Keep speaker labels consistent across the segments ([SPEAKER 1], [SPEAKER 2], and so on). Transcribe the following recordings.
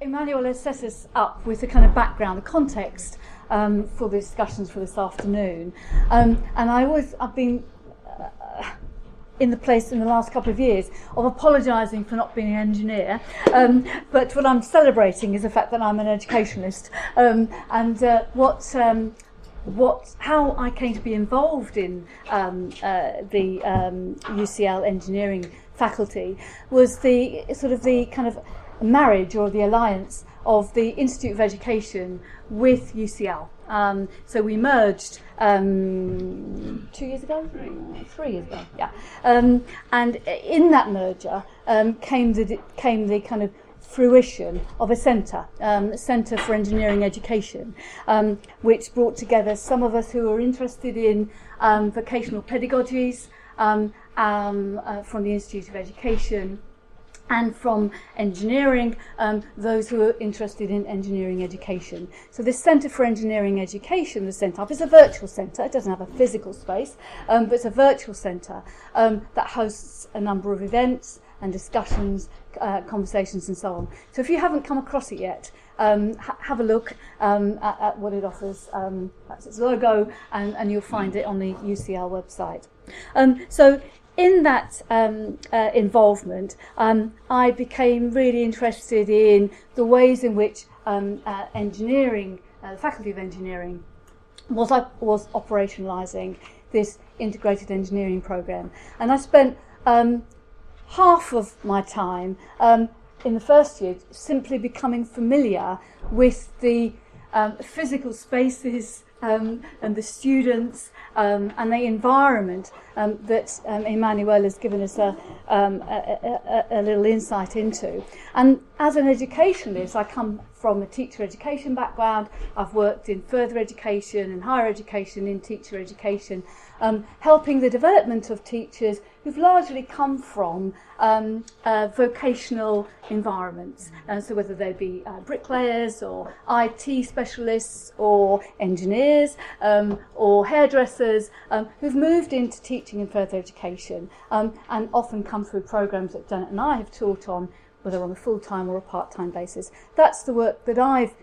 [SPEAKER 1] Emmanuel has set us up with the kind of background, the context um, for the discussions for this afternoon. Um, and I always, I've been uh, in the place in the last couple of years of apologising for not being an engineer. Um, but what I'm celebrating is the fact that I'm an educationalist. Um, and uh, what um, what how I came to be involved in um, uh, the um, UCL engineering faculty was the sort of the kind of marriage or the alliance of the Institute of Education with UCL. Um, so we merged um, two years ago, three years ago, yeah. Um, and in that merger um, came the came the kind of fruition of a centre, um, centre for engineering education, um, which brought together some of us who were interested in um, vocational pedagogies um, um, uh, from the Institute of Education and from engineering, um, those who are interested in engineering education. So this Centre for Engineering Education was set up as a virtual centre. It doesn't have a physical space, um, but it's a virtual centre um, that hosts a number of events and discussions, uh, conversations and so on. So if you haven't come across it yet, um, ha- have a look um, at, at what it offers. Um, that's its logo, and, and you'll find it on the UCL website. Um, so in that um, uh, involvement, um, I became really interested in the ways in which um, uh, engineering, uh, the Faculty of Engineering, was, was operationalising this integrated engineering programme. And I spent um, half of my time um, in the first year simply becoming familiar with the um, physical spaces um, and the students um, and the environment um, that um, Emmanuel has given us a, um, a, a, a little insight into. And as an educationalist, I come from a teacher education background. I've worked in further education and higher education in teacher education, um, helping the development of teachers who've largely come from um, uh, vocational environments. Uh, so whether they be uh, bricklayers or IT specialists or engineers um, or hairdressers um, who've moved into teaching and further education um, and often come through programs that Janet and I have taught on, whether on a full-time or a part-time basis. That's the work that I've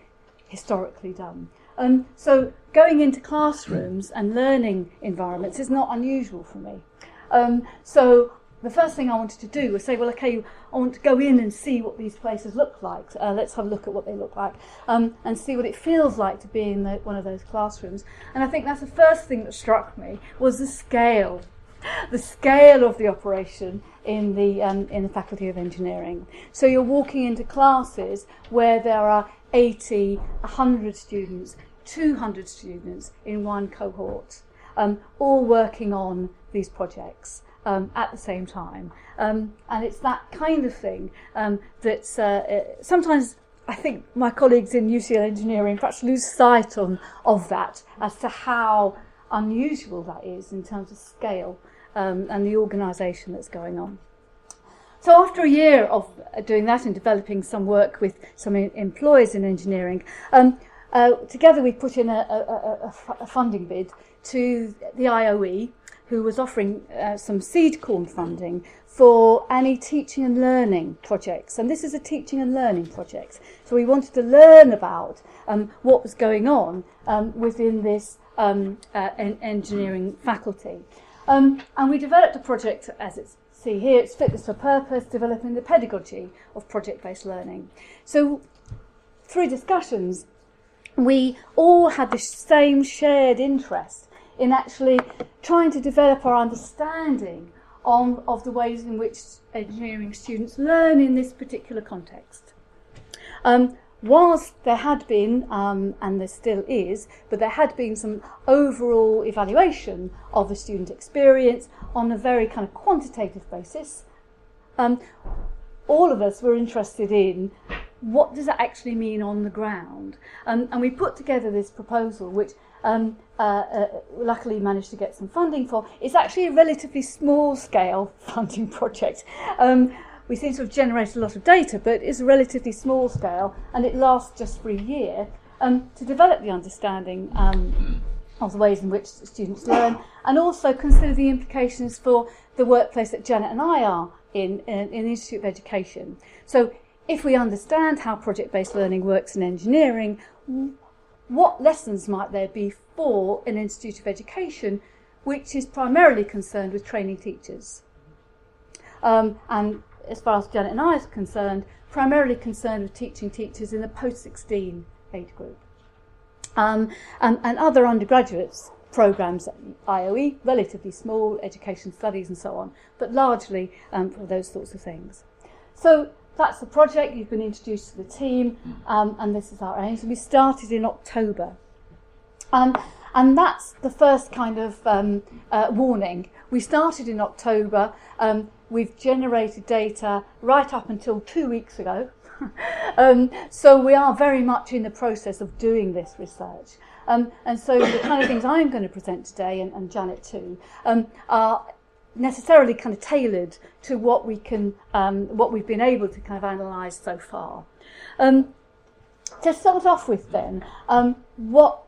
[SPEAKER 1] historically done. Um, so going into classrooms and learning environments is not unusual for me. Um, so the first thing I wanted to do was say, well, okay, I want to go in and see what these places look like. Uh, let's have a look at what they look like um, and see what it feels like to be in the, one of those classrooms. And I think that's the first thing that struck me was the scale, the scale of the operation in the um, in the Faculty of Engineering. So you're walking into classes where there are 80, 100 students, 200 students in one cohort, um, all working on these projects um, at the same time. Um, and it's that kind of thing um, that uh, uh, sometimes I think my colleagues in UCL engineering perhaps lose sight on, of that as to how unusual that is in terms of scale um, and the organisation that's going on. So after a year of doing that and developing some work with some employers in engineering, um, uh, together we put in a, a, a, a funding bid to the IOE, who was offering uh, some seed corn funding for any teaching and learning projects. And this is a teaching and learning project. So we wanted to learn about um, what was going on um, within this um, uh, en- engineering faculty. Um, and we developed a project, as it's see here, it's fitness for purpose, developing the pedagogy of project-based learning. So through discussions, we all had the same shared interest in actually trying to develop our understanding on, of the ways in which engineering students learn in this particular context. Um, whilst there had been, um, and there still is, but there had been some overall evaluation of the student experience on a very kind of quantitative basis, um, all of us were interested in what does that actually mean on the ground. Um, and we put together this proposal, which um, uh, uh, luckily managed to get some funding for. It's actually a relatively small scale funding project. Um, we seem to have generated a lot of data, but it's a relatively small scale and it lasts just for a year um, to develop the understanding um, of the ways in which students learn and also consider the implications for the workplace that Janet and I are in, in, in the Institute of Education. So if we understand how project-based learning works in engineering, what lessons might there be for an institute of education which is primarily concerned with training teachers? Um, and as far as Janet and I are concerned, primarily concerned with teaching teachers in the post-16 age group. Um, and, and other undergraduates programs at IOE, relatively small, education studies and so on, but largely um, for those sorts of things. So that's the project. You've been introduced to the team, um, and this is our aim. So we started in October. Um, and that's the first kind of um, uh, warning. We started in October. Um, we've generated data right up until two weeks ago. um, so we are very much in the process of doing this research. Um, and so the kind of things I'm going to present today, and, and Janet too, are necessarily kind of tailored to what we can, um, what we've been able to kind of analyse so far. Um, to start off with, then, um, what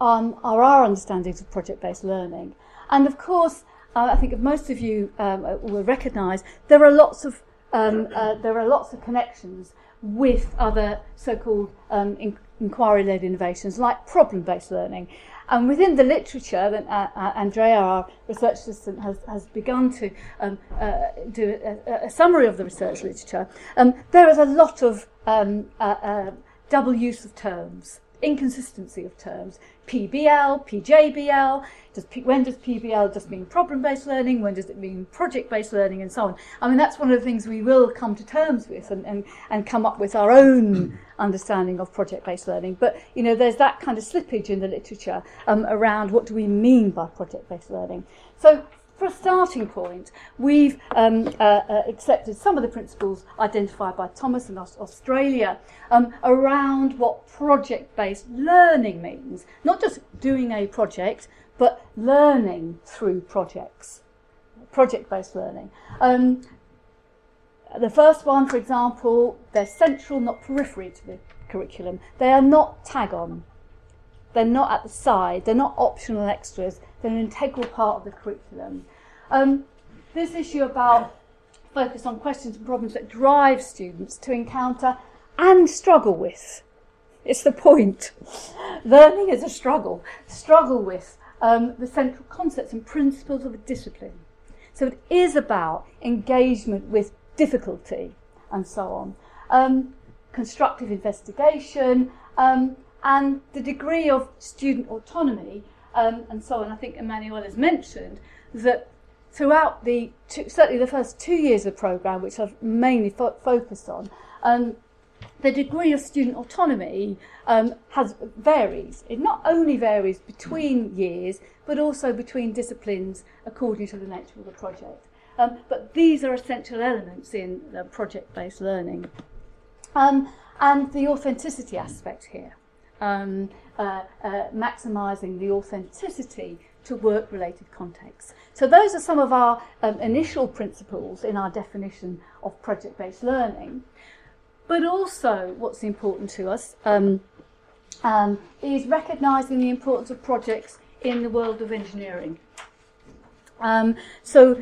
[SPEAKER 1] um, are our understandings of project-based learning? And of course, uh, I think most of you um, will recognise there are lots of uh, there are lots of connections with other so-called um, in- inquiry-led innovations like problem-based learning. And within the literature, then, uh, uh, Andrea, our research assistant, has, has begun to um, uh, do a, a summary of the research literature. Um, there is a lot of um, uh, uh, double use of terms. Inconsistency of terms. PBL, PJBL, does P, when does PBL just mean problem-based learning? When does it mean project-based learning and so on? I mean, that's one of the things we will come to terms with and, and, and come up with our own understanding of project-based learning. But, you know, there's that kind of slippage in the literature um, around what do we mean by project-based learning. So for a starting point, we've um, uh, uh, accepted some of the principles identified by Thomas in Australia um, around what project based learning means. Not just doing a project, but learning through projects, project based learning. Um, the first one, for example, they're central, not periphery to the curriculum. They are not tag on. They're not at the side. They're not optional extras. An integral part of the curriculum. Um, this issue about focus on questions and problems that drive students to encounter and struggle with. It's the point. Learning is a struggle. Struggle with um, the central concepts and principles of a discipline. So it is about engagement with difficulty and so on. Um, constructive investigation um, and the degree of student autonomy um, and so on. I think Emmanuel has mentioned that throughout the two, certainly the first two years of the programme, which I've mainly fo- focused on, um, the degree of student autonomy um, has varies. It not only varies between years, but also between disciplines according to the nature of the project. Um, but these are essential elements in project-based learning. Um, and the authenticity aspect here, um, uh, uh, maximising the authenticity to work-related contexts. So those are some of our um, initial principles in our definition of project-based learning. But also what's important to us um, um, is recognising the importance of projects in the world of engineering. Um, so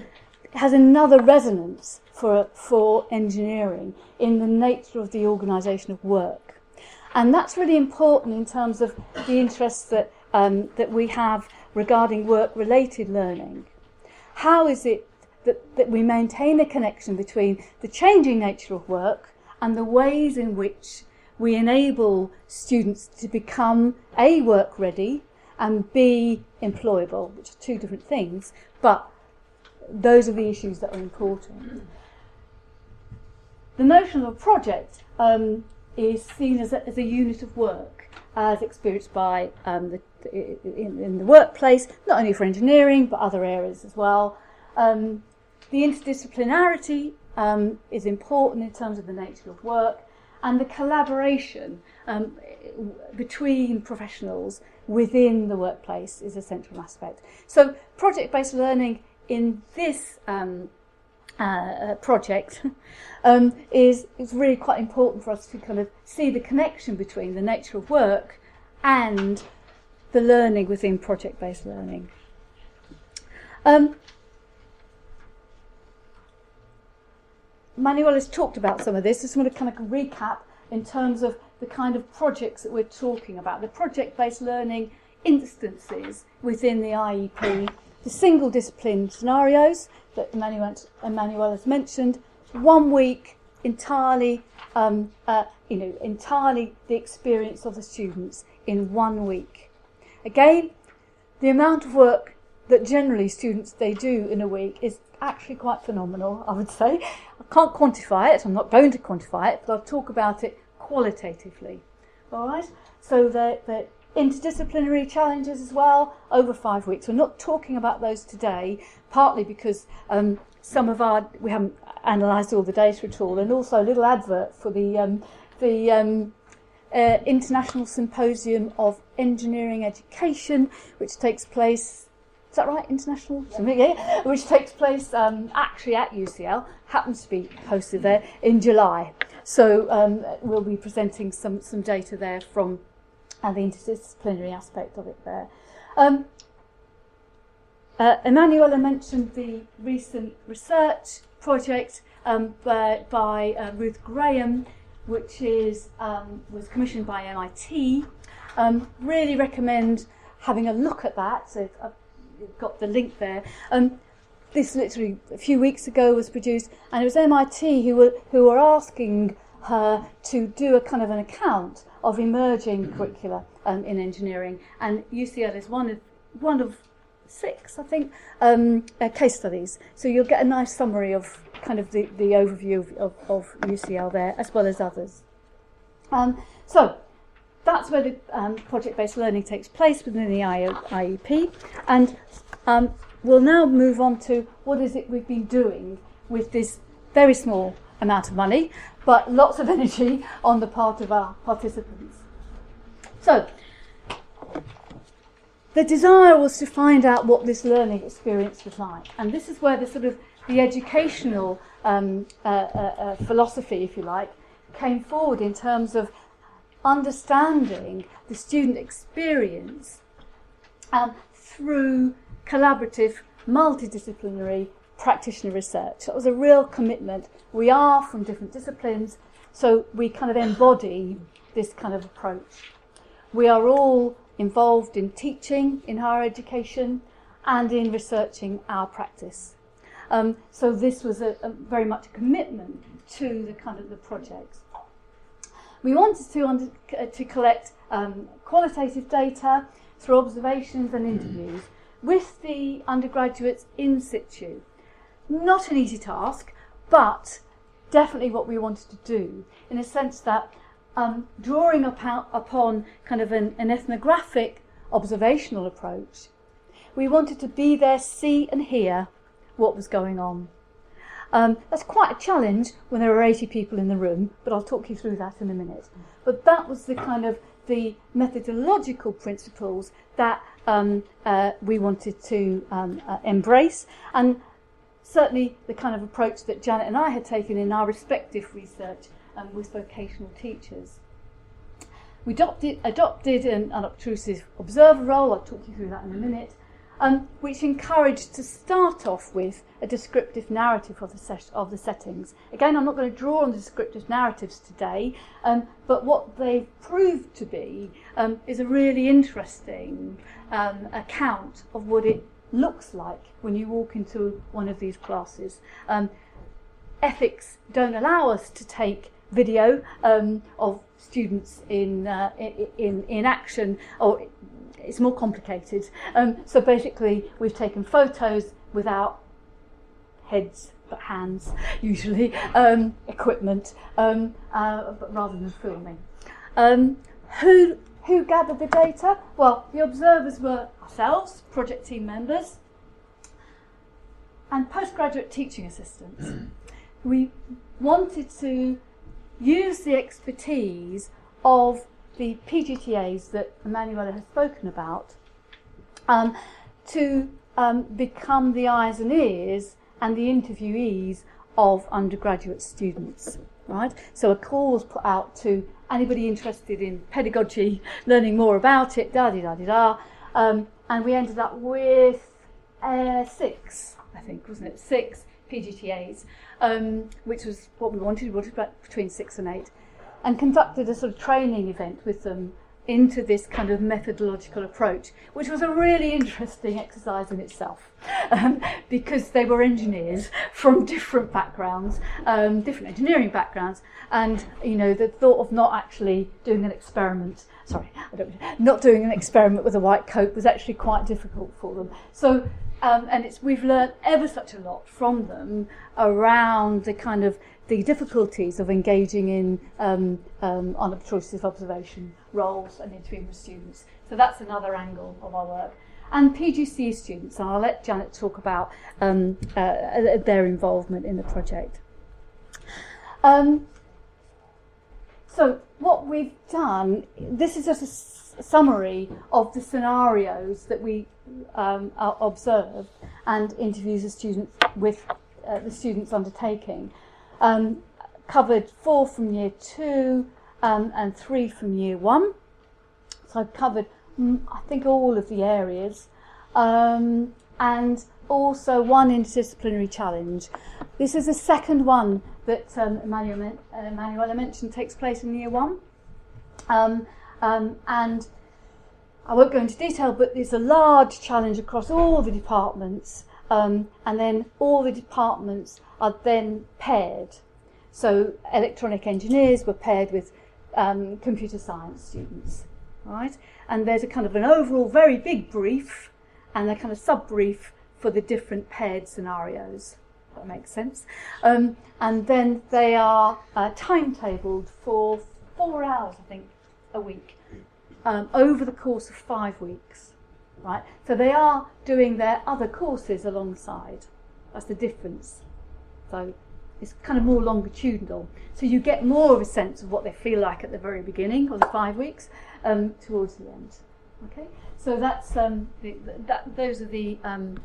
[SPEAKER 1] it has another resonance for, for engineering in the nature of the organisation of work. And that's really important in terms of the interests that, um, that we have regarding work-related learning. How is it that, that we maintain a connection between the changing nature of work and the ways in which we enable students to become A, work ready, and B, employable, which are two different things, but those are the issues that are important. The notion of a project um, is seen as a, as a unit of work, as experienced by um, the in, in the workplace, not only for engineering but other areas as well. Um, the interdisciplinarity um, is important in terms of the nature of work, and the collaboration um, between professionals within the workplace is a central aspect. So, project based learning in this um, uh, project um, is, is really quite important for us to kind of see the connection between the nature of work and the learning within project-based learning. Um, Manuel has talked about some of this. I just want to kind of recap in terms of the kind of projects that we're talking about, the project-based learning instances within the IEP, the single discipline scenarios that Emmanuel, Emmanuel has mentioned, one week entirely, um, uh, you know, entirely the experience of the students in one week. Again, the amount of work that generally students they do in a week is actually quite phenomenal, I would say. I can't quantify it, I'm not going to quantify it, but I'll talk about it qualitatively. All right? So the, the interdisciplinary challenges as well over five weeks. We're not talking about those today, partly because um, some of our we haven't analysed all the data at all, and also a little advert for the um, the um, uh, International Symposium of Engineering Education, which takes place. Is that right? International, yeah, which takes place um, actually at UCL, happens to be hosted there in July. So um, we'll be presenting some some data there from uh, the interdisciplinary aspect of it there. Um, uh, Emanuela mentioned the recent research project um, by, by uh, Ruth Graham, which is um, was commissioned by MIT. Um, really recommend having a look at that. So I've got the link there. Um, this literally a few weeks ago was produced, and it was MIT who were who were asking her to do a kind of an account of emerging curricula um, in engineering, and UCL is one of one of six, I think, um, uh, case studies. So you'll get a nice summary of kind of the, the overview of, of, of UCL there, as well as others. Um, so that's where the um, project-based learning takes place within the IEP. And um, we'll now move on to what is it we've been doing with this very small amount of money, but lots of energy on the part of our participants. So the desire was to find out what this learning experience was like. And this is where the sort of the educational um, uh, uh, uh, philosophy, if you like, came forward in terms of understanding the student experience um, through collaborative, multidisciplinary practitioner research. That was a real commitment. We are from different disciplines, so we kind of embody this kind of approach. We are all involved in teaching in higher education and in researching our practice. Um, so this was a, a very much a commitment to the kind of the projects. We wanted to, under, uh, to collect um, qualitative data through observations and interviews with the undergraduates in situ. Not an easy task, but definitely what we wanted to do in a sense that um, drawing upon, upon kind of an, an ethnographic observational approach, we wanted to be there, see and hear what was going on. Um, that's quite a challenge when there are 80 people in the room, but I'll talk you through that in a minute. But that was the kind of the methodological principles that um, uh, we wanted to um, uh, embrace, and certainly the kind of approach that Janet and I had taken in our respective research um, with vocational teachers. We adopted, adopted an unobtrusive observer role, I'll talk you through that in a minute, um, which encouraged to start off with a descriptive narrative of the, set, of the settings. Again, I'm not going to draw on the descriptive narratives today, um, but what they've proved to be um, is a really interesting um, account of what it looks like when you walk into one of these classes. Um, ethics don't allow us to take video um, of students in, uh, in, in action, or it's more complicated. Um, so basically, we've taken photos without heads but hands, usually, um, equipment, um, uh, rather than filming. Um, who, who gathered the data? Well, the observers were ourselves, project team members, and postgraduate teaching assistants. we wanted to use the expertise of the PGTAs that Emanuela has spoken about um, to um, become the eyes and ears and the interviewees of undergraduate students. Right? So a call was put out to anybody interested in pedagogy, learning more about it, da da da da. Um, and we ended up with uh, six, I think, wasn't it? Six PGTAs, um, which was what we wanted. We wanted between six and eight, and conducted a sort of training event with them into this kind of methodological approach, which was a really interesting exercise in itself um, because they were engineers from different backgrounds, um, different engineering backgrounds, and you know the thought of not actually doing an experiment. Sorry, not doing an experiment with a white coat was actually quite difficult for them. So um, and it's we've learned ever such a lot from them around the kind of the difficulties of engaging in um, um, unobtrusive observation roles and interviewing with students. So that's another angle of our work. And PGCE students, and I'll let Janet talk about um, uh, their involvement in the project. Um, so what we've done, this is just a s- summary of the scenarios that we um, observed and interviews the students with uh, the students undertaking. Um, covered four from year two um, and three from year one. So I've covered, mm, I think, all of the areas. Um, and also one interdisciplinary challenge. This is the second one that um, Emmanuel, uh, mentioned takes place in year one. Um, um, and I won't go into detail, but there's a large challenge across all the departments, um, and then all the departments are then paired. So electronic engineers were paired with um, computer science students, right? And there's a kind of an overall very big brief and a kind of sub brief for the different paired scenarios. That makes sense. Um, and then they are uh, timetabled for four hours, I think, a week um, over the course of five weeks, right? So they are doing their other courses alongside. That's the difference. So it's kind of more longitudinal. So you get more of a sense of what they feel like at the very beginning of the five weeks um, towards the end. Okay, so that's um, the, that. Those are the um,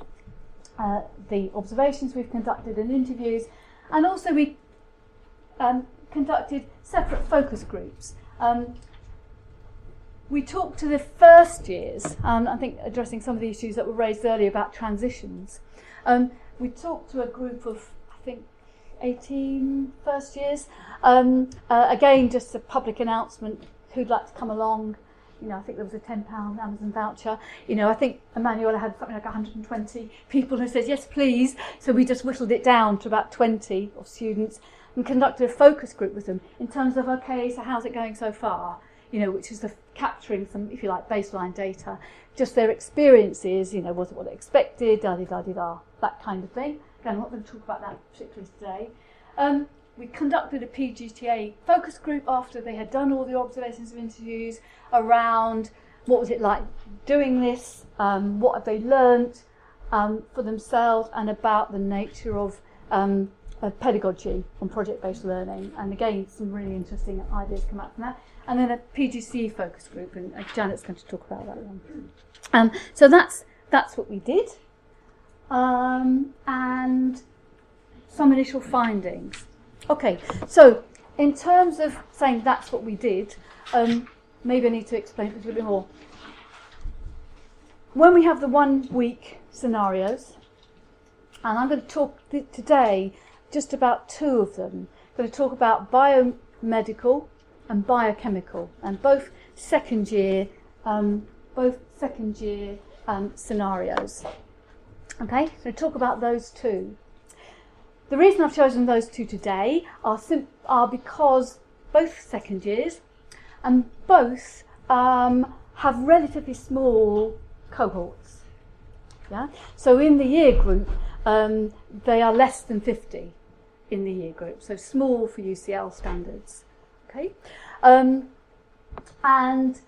[SPEAKER 1] uh, the observations we've conducted and interviews, and also we um, conducted separate focus groups. We talked to the first years, um, I think addressing some of the issues that were raised earlier about transitions. Um, we talked to a group of, I think, 18 first years. Um, uh, again, just a public announcement who'd like to come along. You know, I think there was a £10 Amazon voucher. You know, I think Emmanuel had something like 120 people who said, yes, please. So we just whittled it down to about 20 of students and conducted a focus group with them in terms of, okay, so how's it going so far? You know, which is the capturing some, if you like, baseline data, just their experiences, you know, was it what they expected, da da da da, that kind of thing. Again, I'm not going to talk about that particularly today. Um, we conducted a PGTA focus group after they had done all the observations and interviews around what was it like doing this, um, what have they learnt um, for themselves, and about the nature of, um, of pedagogy and project-based learning. And again, some really interesting ideas come out from that. And then a PGCE focus group, and uh, Janet's going to talk about that one. Um, so that's that's what we did um, and some initial findings. Okay, so in terms of saying that's what we did, um, maybe I need to explain a little bit more. When we have the one week scenarios, and I'm going to talk th- today just about two of them. I'm going to talk about biomedical and biochemical, and both second year, um, both second year um, scenarios. Okay, so talk about those two. The reason I've chosen those two today are, sim- are because both second years and both um, have relatively small cohorts. Yeah? So in the year group, um, they are less than 50 in the year group, so small for UCL standards. Okay, um, and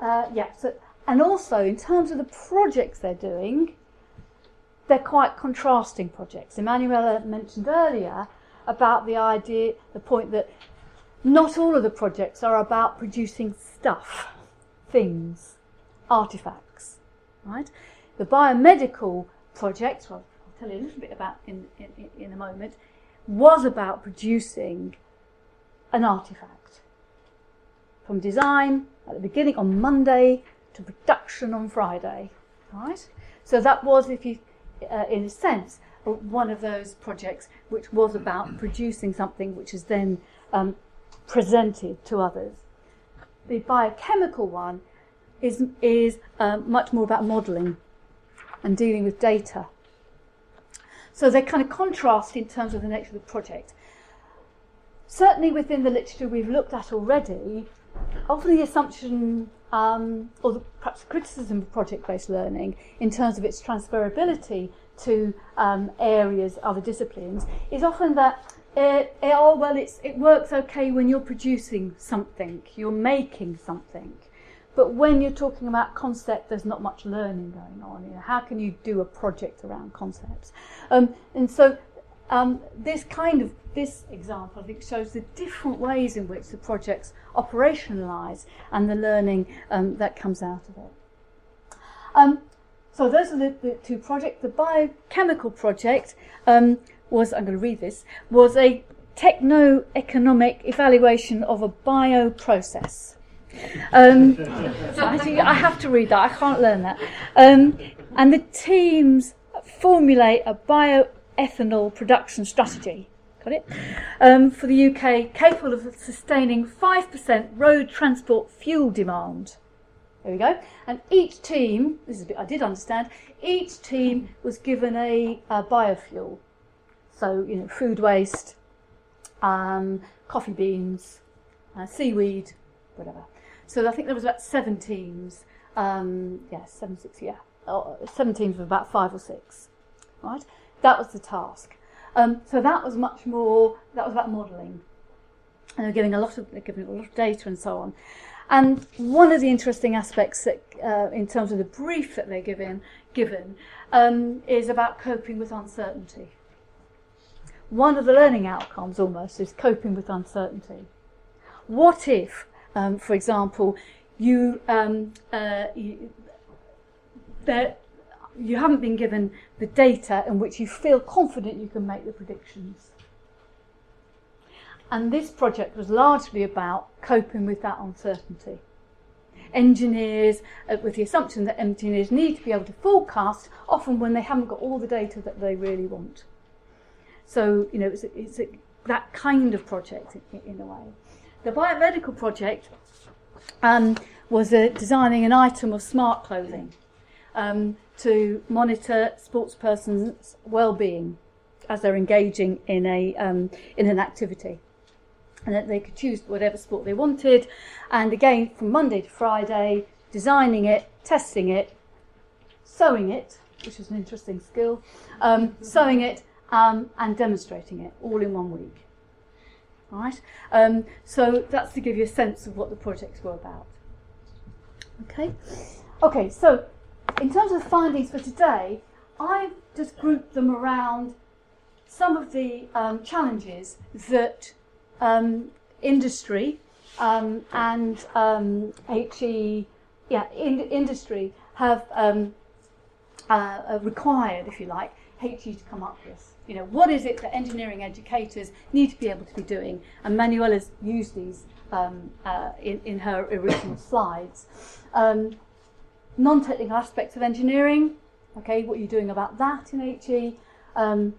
[SPEAKER 1] uh, yeah, so and also in terms of the projects they're doing, they're quite contrasting projects. Emanuela mentioned earlier about the idea, the point that not all of the projects are about producing stuff, things, artifacts, right? The biomedical project, well, I'll tell you a little bit about in, in, in a moment, was about producing an artifact. From design at the beginning on Monday to production on Friday, right? So that was, if you uh, in a sense, one of those projects which was about producing something which is then um, presented to others. The biochemical one is, is um, much more about modelling and dealing with data. So they kind of contrast in terms of the nature of the project. Certainly within the literature we've looked at already, often the assumption um, or the, perhaps the criticism of project-based learning in terms of its transferability to um, areas, other disciplines, is often that it, it, oh well, it works okay when you're producing something, you're making something. But when you're talking about concept, there's not much learning going on. You know, how can you do a project around concepts? Um, and so um, this kind of this example, I think, shows the different ways in which the projects operationalise and the learning um, that comes out of it. Um, so those are the, the, two projects. The biochemical project um, was, I'm going to read this, was a techno-economic evaluation of a bioprocess. Um, I have to read that. I can't learn that. Um, and the teams formulate a bioethanol production strategy. Got it? Um, for the UK, capable of sustaining 5% road transport fuel demand. There we go. And each team, this is a bit I did understand, each team was given a, a biofuel. So, you know, food waste, um, coffee beans, uh, seaweed, whatever. So I think there was about seven teams. Um, yeah, seven, six, yeah. Oh, seven teams of about five or six. Right? That was the task. Um, so that was much more, that was about modelling. And they're giving a lot of, they're giving a lot of data and so on. And one of the interesting aspects that, uh, in terms of the brief that they're given, given um, is about coping with uncertainty. One of the learning outcomes almost is coping with uncertainty. What if um, for example, you, um, uh, you, you haven't been given the data in which you feel confident you can make the predictions. And this project was largely about coping with that uncertainty. Engineers, uh, with the assumption that engineers need to be able to forecast, often when they haven't got all the data that they really want. So, you know, it's, a, it's a, that kind of project in, in a way. The biomedical project um, was uh, designing an item of smart clothing um, to monitor sportspersons' well-being as they're engaging in a um, in an activity, and that they could choose whatever sport they wanted. And again, from Monday to Friday, designing it, testing it, sewing it, which was an interesting skill, um, sewing it um, and demonstrating it all in one week. Right? Um, so that's to give you a sense of what the projects were about. Okay? Okay, so in terms of findings for today, I've just grouped them around some of the um, challenges that um, industry um, and um, HE, yeah, in, industry have um, uh, uh, required, if you like, HE to come up with. You know, what is it that engineering educators need to be able to be doing? And Manuela's used these um, uh, in, in her original slides. Non-technical aspects of engineering, okay, what are you doing about that in HE? Um,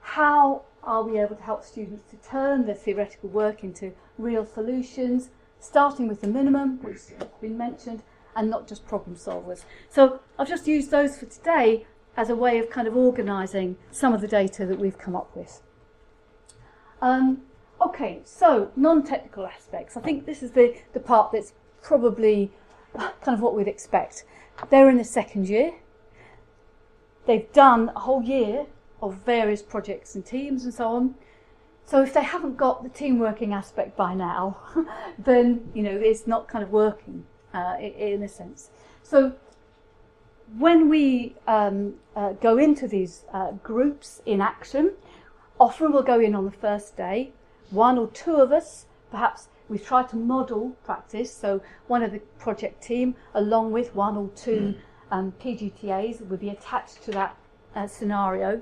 [SPEAKER 1] how are we able to help students to turn their theoretical work into real solutions, starting with the minimum, which has been mentioned, and not just problem solvers. So I've just used those for today as a way of kind of organising some of the data that we've come up with. Um, okay, so non-technical aspects. I think this is the, the part that's probably kind of what we'd expect. They're in the second year. They've done a whole year of various projects and teams and so on. So if they haven't got the team working aspect by now, then you know it's not kind of working uh, in a sense. So when we um, uh, go into these uh, groups in action, often we'll go in on the first day. One or two of us, perhaps we've tried to model practice. So one of the project team, along with one or two um, PGTAs, would be attached to that uh, scenario.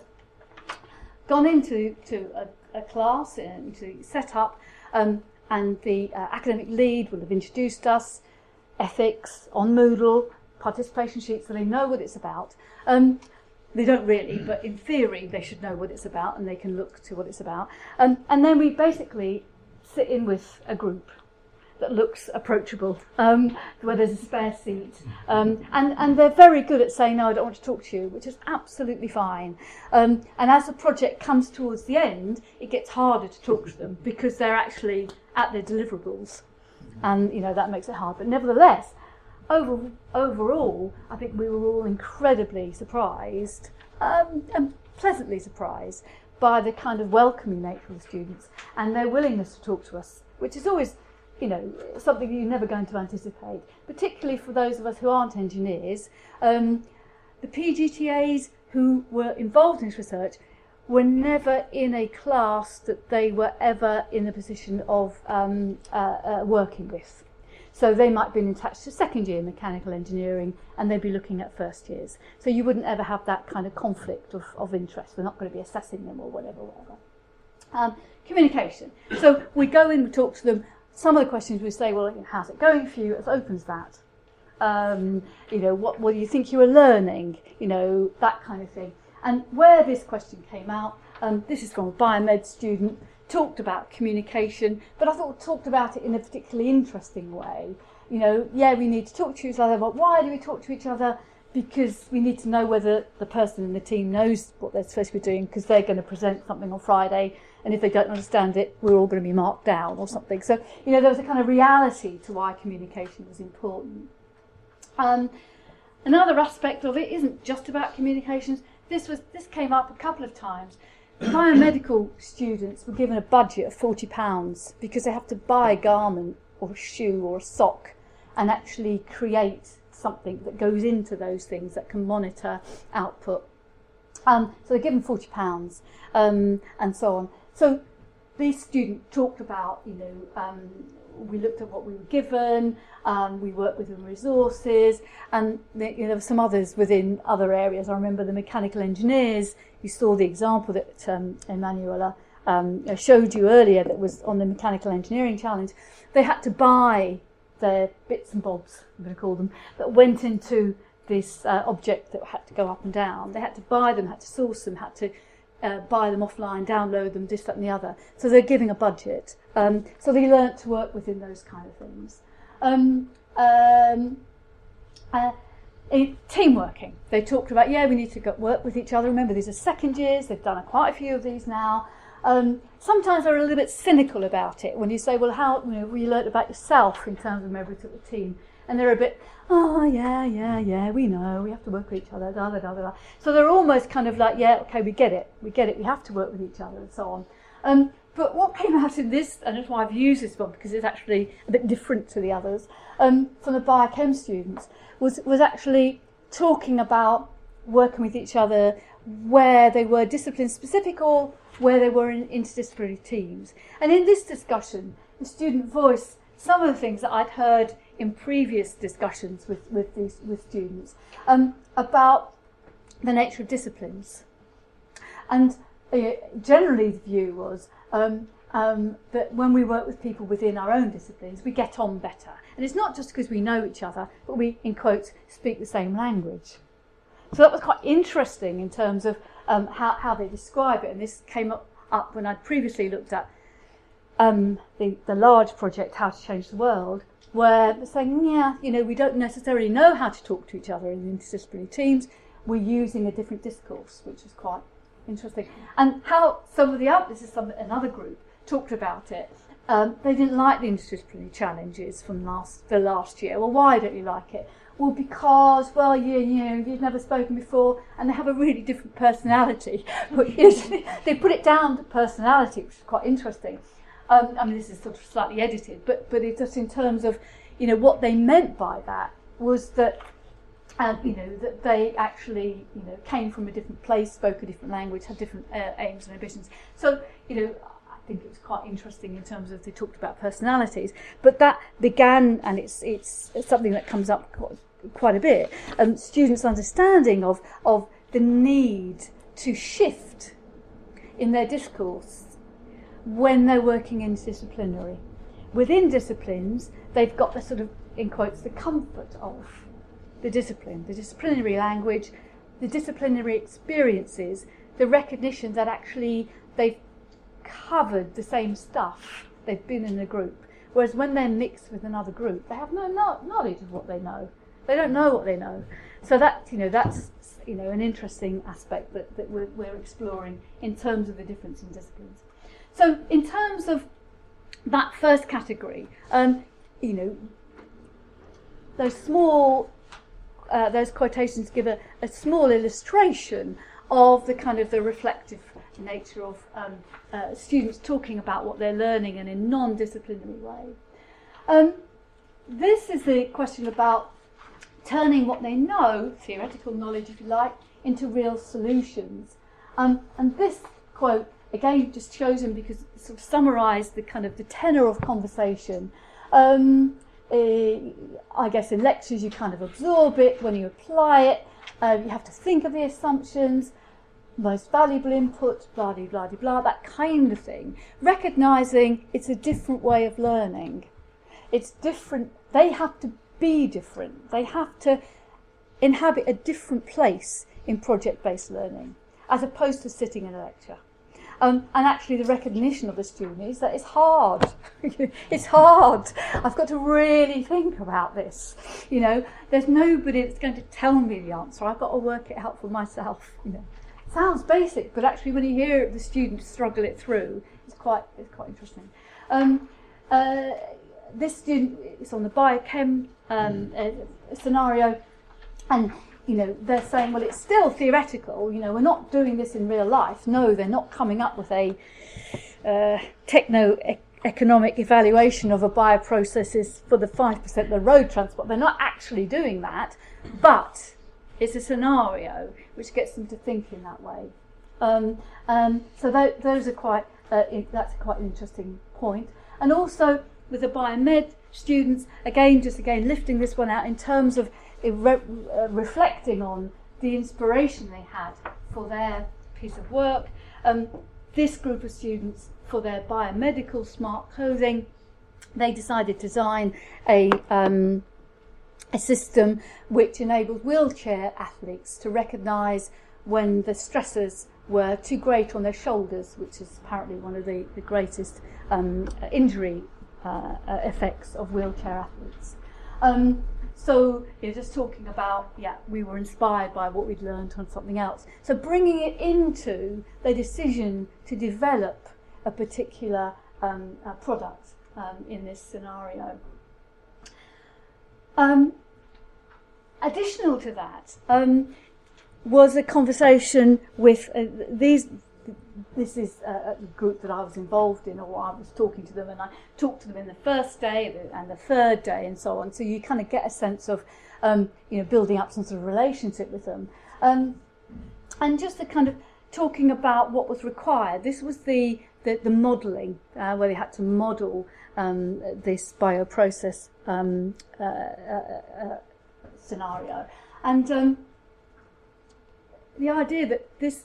[SPEAKER 1] Gone into to a, a class, into setup, um, and the uh, academic lead will have introduced us, ethics on Moodle, participation sheets so they know what it's about. Um, They don't really, but in theory, they should know what it's about and they can look to what it's about. Um, and then we basically sit in with a group that looks approachable, um, where there's a spare seat. Um, and, and they're very good at saying, no, I don't want to talk to you, which is absolutely fine. Um, and as the project comes towards the end, it gets harder to talk to them because they're actually at their deliverables. And, you know, that makes it hard. But nevertheless, over, overall, I think we were all incredibly surprised um, and pleasantly surprised by the kind of welcoming nature of the students and their willingness to talk to us, which is always, you know, something you're never going to anticipate, particularly for those of us who aren't engineers. Um, the PGTAs who were involved in this research were never in a class that they were ever in a position of um, uh, uh, working with. So they might be attached to second year mechanical engineering and they'd be looking at first years. So you wouldn't ever have that kind of conflict of, of interest. We're not going to be assessing them or whatever, whatever. Um, communication. So we go in, we talk to them. Some of the questions we say, well, how's it going for you? As open as that. Um, you know, what, what do you think you were learning? You know, that kind of thing. And where this question came out, um, this is from a biomed student talked about communication, but I thought talked about it in a particularly interesting way. You know, yeah, we need to talk to each other, but why do we talk to each other? Because we need to know whether the person in the team knows what they're supposed to be doing, because they're going to present something on Friday, and if they don't understand it, we're all going to be marked down or something. So, you know, there was a kind of reality to why communication was important. Um, another aspect of it isn't just about communications. This was this came up a couple of times biomedical students were given a budget of £40 because they have to buy a garment or a shoe or a sock and actually create something that goes into those things that can monitor output. Um, so they're given £40 um, and so on. So this student talked about, you know, um, we looked at what we were given, um, we worked within resources, and you know, there were some others within other areas. I remember the mechanical engineers, you saw the example that um, Emanuela um, showed you earlier that was on the mechanical engineering challenge. They had to buy their bits and bobs, I'm going to call them, that went into this uh, object that had to go up and down. They had to buy them, had to source them, had to uh, buy them offline, download them, this, that, and the other. So they're giving a budget. Um, so they learnt to work within those kind of things. Um, um, uh, team working. They talked about, yeah, we need to work with each other. Remember, these are second years. They've done quite a few of these now. Um, sometimes they're a little bit cynical about it when you say, well, how you know, we learned about yourself in terms of members of the team. And they're a bit, oh, yeah, yeah, yeah, we know, we have to work with each other, da, da, da, da. So they're almost kind of like, yeah, okay, we get it, we get it, we have to work with each other and so on. Um, but what came out in this, and that's why I've used this one, because it's actually a bit different to the others, um, from the biochem students, was, was actually talking about working with each other where they were discipline specific or where they were in interdisciplinary teams. And in this discussion, the student voiced some of the things that I'd heard in previous discussions with, with, these, with students um, about the nature of disciplines. And uh, generally, the view was um, um, that when we work with people within our own disciplines, we get on better. And it's not just because we know each other, but we, in quotes, speak the same language. So that was quite interesting in terms of um, how, how they describe it. And this came up, up when I'd previously looked at um, the, the large project, How to Change the World, where saying, yeah, you know, we don't necessarily know how to talk to each other in interdisciplinary teams. We're using a different discourse, which is quite interesting. And how some of the other, this is some, another group, talked about it. Um, they didn't like the interdisciplinary challenges from last the last year. Well, why don't you like it? Well, because well, you, you know, you've never spoken before, and they have a really different personality. But they put it down to personality, which is quite interesting. Um, I mean, this is sort of slightly edited, but but it's just in terms of, you know, what they meant by that was that um, you know, that they actually, you know, came from a different place, spoke a different language, had different uh, aims and ambitions. So, you know, I think it was quite interesting in terms of they talked about personalities, but that began, and it's, it's something that comes up quite, quite a bit. Um, students' understanding of of the need to shift in their discourse when they're working interdisciplinary. Within disciplines, they've got the sort of, in quotes, the comfort of the discipline, the disciplinary language, the disciplinary experiences, the recognition that actually they've covered the same stuff, they've been in a group. Whereas when they're mixed with another group, they have no knowledge of what they know. They don't know what they know. So that you know that's you know an interesting aspect that, that we're, we're exploring in terms of the difference in disciplines. So in terms of that first category, um, you know, those small uh, those quotations give a, a small illustration of the kind of the reflective nature of um, uh, students talking about what they're learning in a non-disciplinary way. Um, this is the question about turning what they know, theoretical knowledge if you like, into real solutions. Um, and this quote, again, just chosen because it sort of summarised the kind of the tenor of conversation. Um, uh, I guess in lectures you kind of absorb it, when you apply it, uh, you have to think of the assumptions, most valuable input, blah, blah, blah, blah, that kind of thing. Recognizing it's a different way of learning. It's different, they have to be different. They have to inhabit a different place in project based learning as opposed to sitting in a lecture. Um, and actually, the recognition of the student is that it's hard. it's hard. I've got to really think about this. You know, there's nobody that's going to tell me the answer. I've got to work it out for myself. You know, sounds basic, but actually, when you hear the students struggle it through, it's quite it's quite interesting. Um, uh, this student is on the biochem um, uh, scenario, and you know, they're saying, well, it's still theoretical. You know, we're not doing this in real life. No, they're not coming up with a uh, techno economic evaluation of a bioprocesses for the 5% of the road transport. They're not actually doing that, but it's a scenario which gets them to think in that way. Um, um, so th- those are quite, uh, in, that's quite an interesting point. And also with the biomed students, again, just again lifting this one out in terms of re- uh, reflecting on the inspiration they had for their piece of work. Um, this group of students, for their biomedical smart clothing, they decided to design a, um, a system which enabled wheelchair athletes to recognise when the stressors were too great on their shoulders, which is apparently one of the, the greatest um, injury uh, uh effects of wheelchair athletes. Um, so you're just talking about, yeah, we were inspired by what we'd learned on something else. So bringing it into the decision to develop a particular um, uh, product um, in this scenario. Um, additional to that um, was a conversation with uh, these this is a, group that I was involved in, or I was talking to them, and I talked to them in the first day and the third day, and so on. So you kind of get a sense of, um, you know, building up some sort of relationship with them, um, and just the kind of talking about what was required. This was the the, the modelling uh, where they had to model um, this bioprocess um, uh, uh, uh, scenario, and um, the idea that this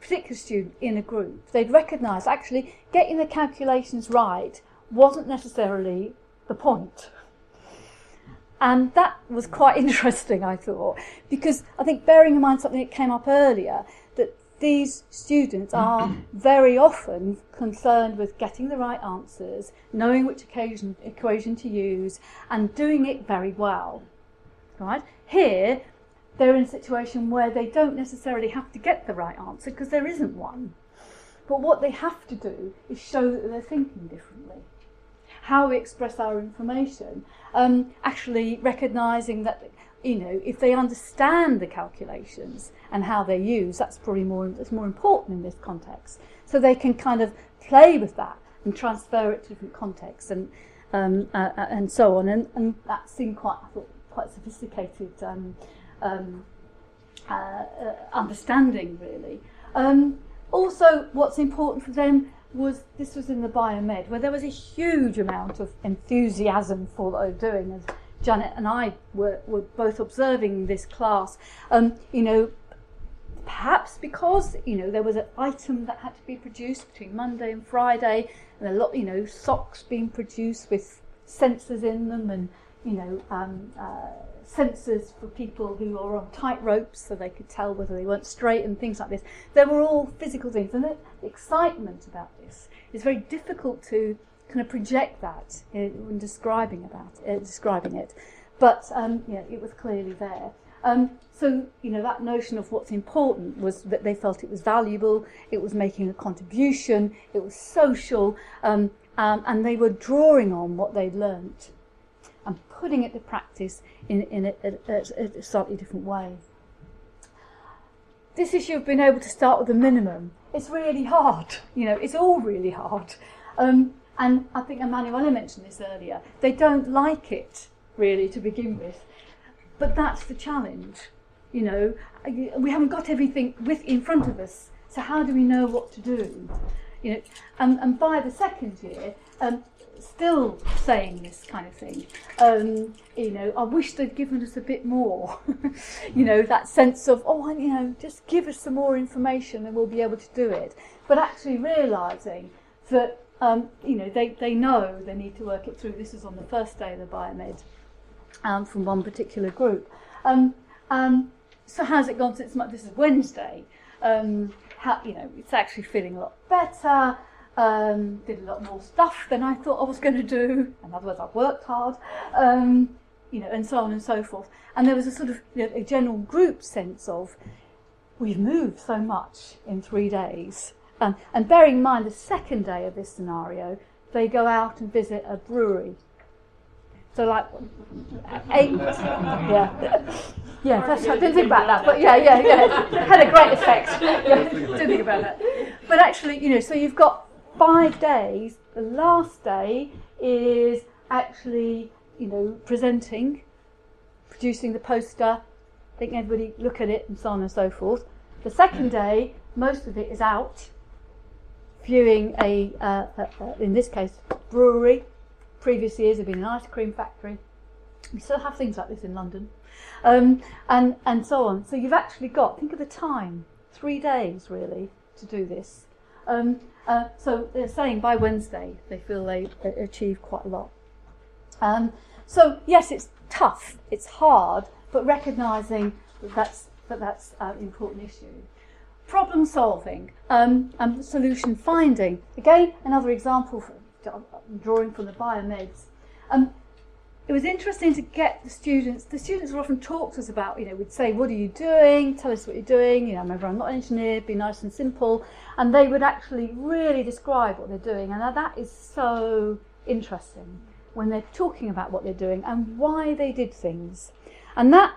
[SPEAKER 1] particular student in a group, they'd recognise actually getting the calculations right wasn't necessarily the point. And that was quite interesting, I thought, because I think bearing in mind something that came up earlier, that these students are very often concerned with getting the right answers, knowing which occasion, equation to use, and doing it very well. Right? Here, they're in a situation where they don't necessarily have to get the right answer because there isn't one. But what they have to do is show that they're thinking differently. How we express our information, um, actually recognising that you know if they understand the calculations and how they're used, that's probably more that's more important in this context. So they can kind of play with that and transfer it to different contexts and um, uh, uh and so on. And, and that seemed quite I thought quite sophisticated. Um, um, uh, uh, understanding, really. Um, also, what's important for them was this was in the biomed, where there was a huge amount of enthusiasm for what they were doing. As Janet and I were, were both observing this class, um, you know, perhaps because you know there was an item that had to be produced between Monday and Friday, and a lot, you know, socks being produced with sensors in them and, you know, um, uh, sensors for people who are on tight ropes so they could tell whether they weren't straight and things like this. They were all physical things. And the, excitement about this is very difficult to kind of project that when describing about it, uh, describing it. But um, yeah, it was clearly there. Um, so you know that notion of what's important was that they felt it was valuable, it was making a contribution, it was social, um, um and they were drawing on what they'd learnt and putting it to practice in, in a, a, a slightly different way. This issue of being able to start with a minimum, it's really hard. You know, it's all really hard. Um, and I think Emanuela mentioned this earlier. They don't like it really to begin with, but that's the challenge. You know, we haven't got everything with in front of us. So how do we know what to do? You know, and, and by the second year, um, still saying this kind of thing. Um, you know, I wish they'd given us a bit more. you know, that sense of, oh, you know, just give us some more information and we'll be able to do it. But actually realising that, um, you know, they, they know they need to work it through. This is on the first day of the biomed um, from one particular group. Um, um, so how's it gone since this is Wednesday? Um, how, you know, it's actually feeling a lot better um, did a lot more stuff than I thought I was going to do. In other words, I've worked hard, um, you know, and so on and so forth. And there was a sort of you know, a general group sense of we've moved so much in three days. Um, and bearing in mind the second day of this scenario, they go out and visit a brewery. So like eight, yeah, yeah. That's, I didn't think about that, but yeah, yeah, yeah. Had a great effect. Yeah, didn't think about that. But actually, you know, so you've got five days. The last day is actually, you know, presenting, producing the poster, making everybody look at it, and so on and so forth. The second day, most of it is out, viewing a, uh, a, a in this case, brewery. Previous years have been an ice cream factory. We still have things like this in London, um, and and so on. So you've actually got think of the time, three days really to do this. Um, uh, so they're saying by Wednesday they feel they achieved quite a lot. Um, so yes, it's tough, it's hard, but recognising that that's that that's an important issue. Problem solving um, and solution finding. Again, another example, for, drawing from the biomeds. Um, it was interesting to get the students. The students would often talk to us about, you know, we'd say, "What are you doing? Tell us what you're doing." You know, remember, I'm not an engineer. Be nice and simple, and they would actually really describe what they're doing, and that is so interesting when they're talking about what they're doing and why they did things, and that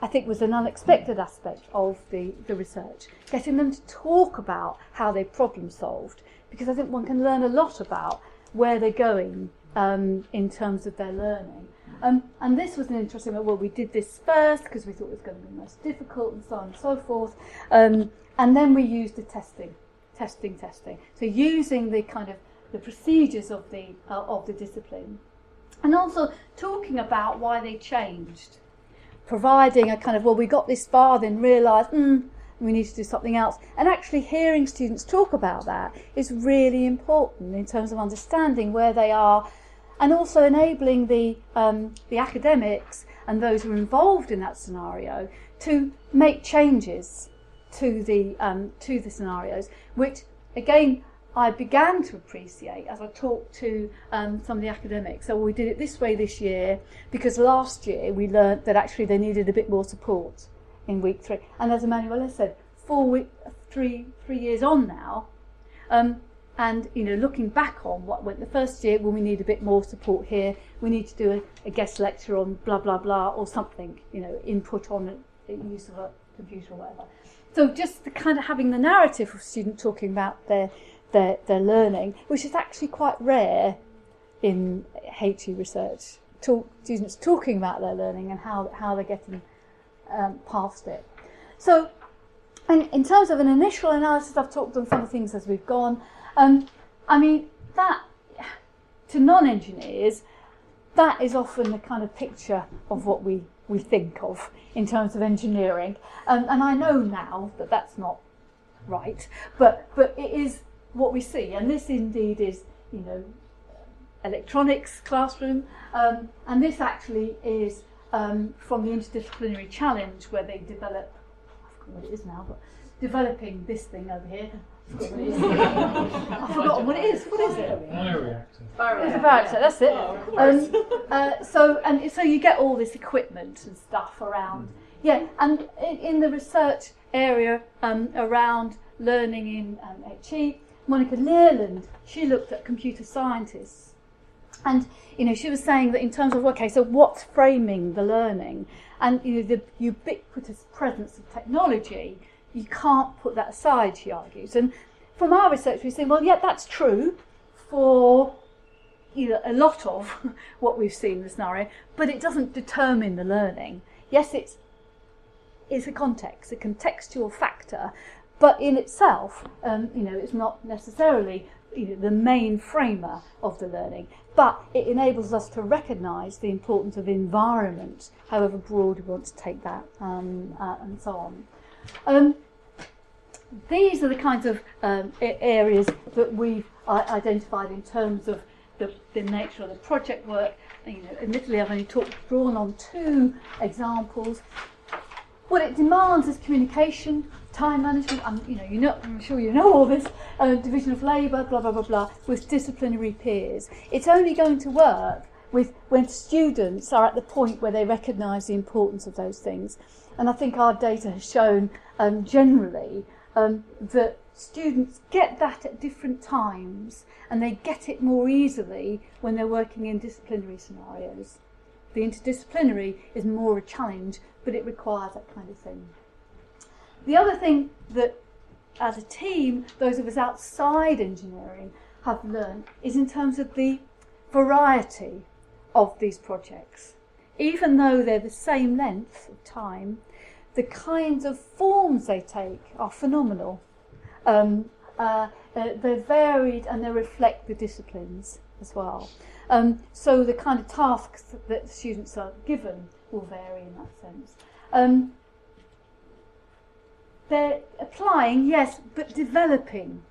[SPEAKER 1] I think was an unexpected aspect of the, the research, getting them to talk about how they problem solved, because I think one can learn a lot about where they're going um, in terms of their learning. Um, and this was an interesting one. Well, we did this first because we thought it was going to be most difficult and so on and so forth. Um, and then we used the testing, testing, testing. So using the kind of the procedures of the, uh, of the discipline. And also talking about why they changed. Providing a kind of, well, we got this far, then realised, hmm, we need to do something else. And actually hearing students talk about that is really important in terms of understanding where they are and also enabling the, um, the academics and those who are involved in that scenario to make changes to the, um, to the scenarios, which again I began to appreciate as I talked to um, some of the academics. So we did it this way this year because last year we learnt that actually they needed a bit more support in week three. And as Emanuela said, four week, three, three years on now, um, and you know looking back on what went the first year when we need a bit more support here. We need to do a, a guest lecture on blah blah blah or something you know input on the use of a computer or whatever. So just the kind of having the narrative of student talking about their their, their learning which is actually quite rare in HE research. Talk, students talking about their learning and how, how they're getting um, past it. So and in terms of an initial analysis I've talked on some of the things as we've gone um, I mean, that, to non engineers, that is often the kind of picture of what we, we think of in terms of engineering. Um, and I know now that that's not right, but, but it is what we see. And this indeed is, you know, electronics classroom, um, and this actually is um, from the interdisciplinary challenge where they develop, I forgot what it is now, but developing this thing over here. I forgot what it is. I've forgotten what it is. What is it?
[SPEAKER 2] Bioreactor.
[SPEAKER 1] It's a bioreactor. That's it. Um, uh, so and so you get all this equipment and stuff around. Yeah, and in, in the research area um, around learning in um, HE, Monica Nerland, she looked at computer scientists. And you know, she was saying that in terms of okay, so what's framing the learning, and you know, the ubiquitous presence of technology, you can't put that aside. She argues, and from our research, we say, well, yeah, that's true for you know, a lot of what we've seen in the scenario, but it doesn't determine the learning. Yes, it's it's a context, a contextual factor, but in itself, um, you know, it's not necessarily you know, the main framer of the learning. But it enables us to recognise the importance of environment, however broad we want to take that, um, uh, and so on. Um, these are the kinds of um, areas that we've uh, identified in terms of the, the nature of the project work. You know, admittedly, I've only talked, drawn on two examples. What it demands is communication, time management. I'm, you know, you know, I'm sure you know all this. Uh, division of labour, blah blah blah blah, with disciplinary peers. It's only going to work with when students are at the point where they recognise the importance of those things. And I think our data has shown um, generally um, that students get that at different times and they get it more easily when they're working in disciplinary scenarios. The interdisciplinary is more a challenge, but it requires that kind of thing. The other thing that, as a team, those of us outside engineering have learned is in terms of the variety of these projects. Even though they're the same length of time, the kinds of forms they take are phenomenal. Um, uh, they're varied and they reflect the disciplines as well. Um, so the kind of tasks that students are given will vary in that sense. Um, they're applying, yes, but developing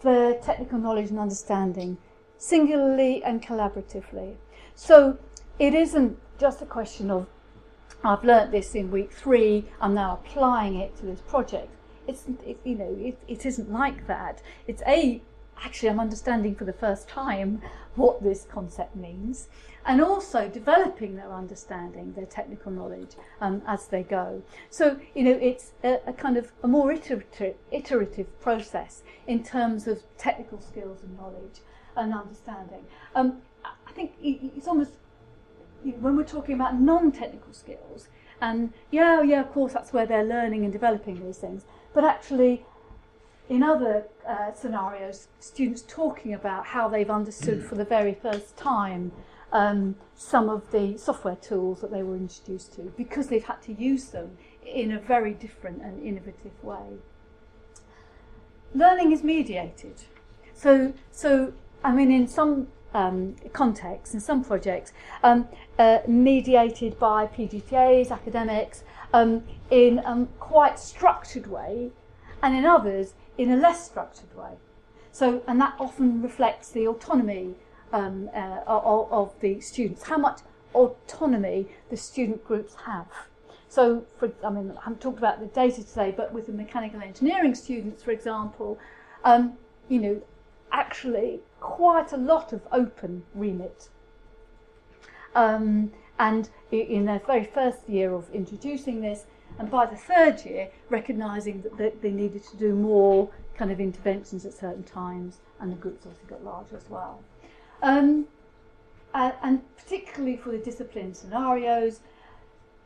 [SPEAKER 1] the technical knowledge and understanding singularly and collaboratively. So it isn't just a question of I've learnt this in week three, I'm now applying it to this project. It's, it, you know, it, it isn't like that. It's a, actually I'm understanding for the first time what this concept means and also developing their understanding, their technical knowledge um, as they go. So, you know, it's a, a kind of a more iterative, iterative process in terms of technical skills and knowledge and understanding. Um, I think it's almost when we're talking about non-technical skills, and yeah, yeah, of course, that's where they're learning and developing these things. But actually, in other uh, scenarios, students talking about how they've understood for the very first time um, some of the software tools that they were introduced to because they've had to use them in a very different and innovative way. Learning is mediated. So, so I mean, in some um, contexts, in some projects, um, uh, mediated by PGTAs, academics, um, in a quite structured way, and in others in a less structured way. So, and that often reflects the autonomy um, uh, of, of the students, how much autonomy the student groups have. So, for, I mean, I haven't talked about the data today, but with the mechanical engineering students, for example, um, you know, actually quite a lot of open remit. Um, and in their very first year of introducing this, and by the third year, recognising that they needed to do more kind of interventions at certain times, and the groups also got larger as well. Um, and, particularly for the discipline scenarios,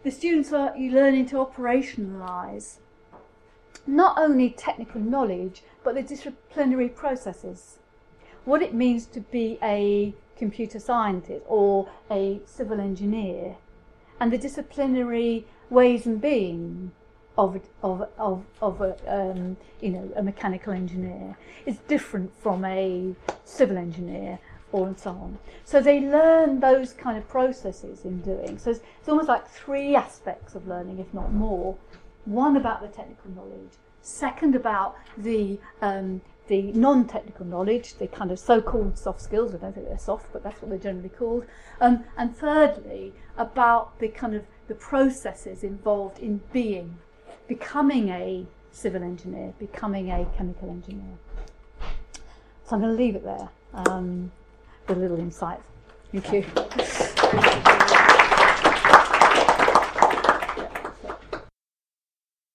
[SPEAKER 1] the students are you learning to operationalise not only technical knowledge, but the disciplinary processes. What it means to be a computer scientist or a civil engineer, and the disciplinary ways and being of of of, of a um, you know a mechanical engineer is different from a civil engineer or and so on. So they learn those kind of processes in doing. So it's, it's almost like three aspects of learning, if not more. One about the technical knowledge, second about the um, the non-technical knowledge, the kind of so-called soft skills. I don't think they're soft, but that's what they're generally called. Um, and thirdly, about the kind of the processes involved in being, becoming a civil engineer, becoming a chemical engineer. So I'm going to leave it there um, with a little insight. Thank you.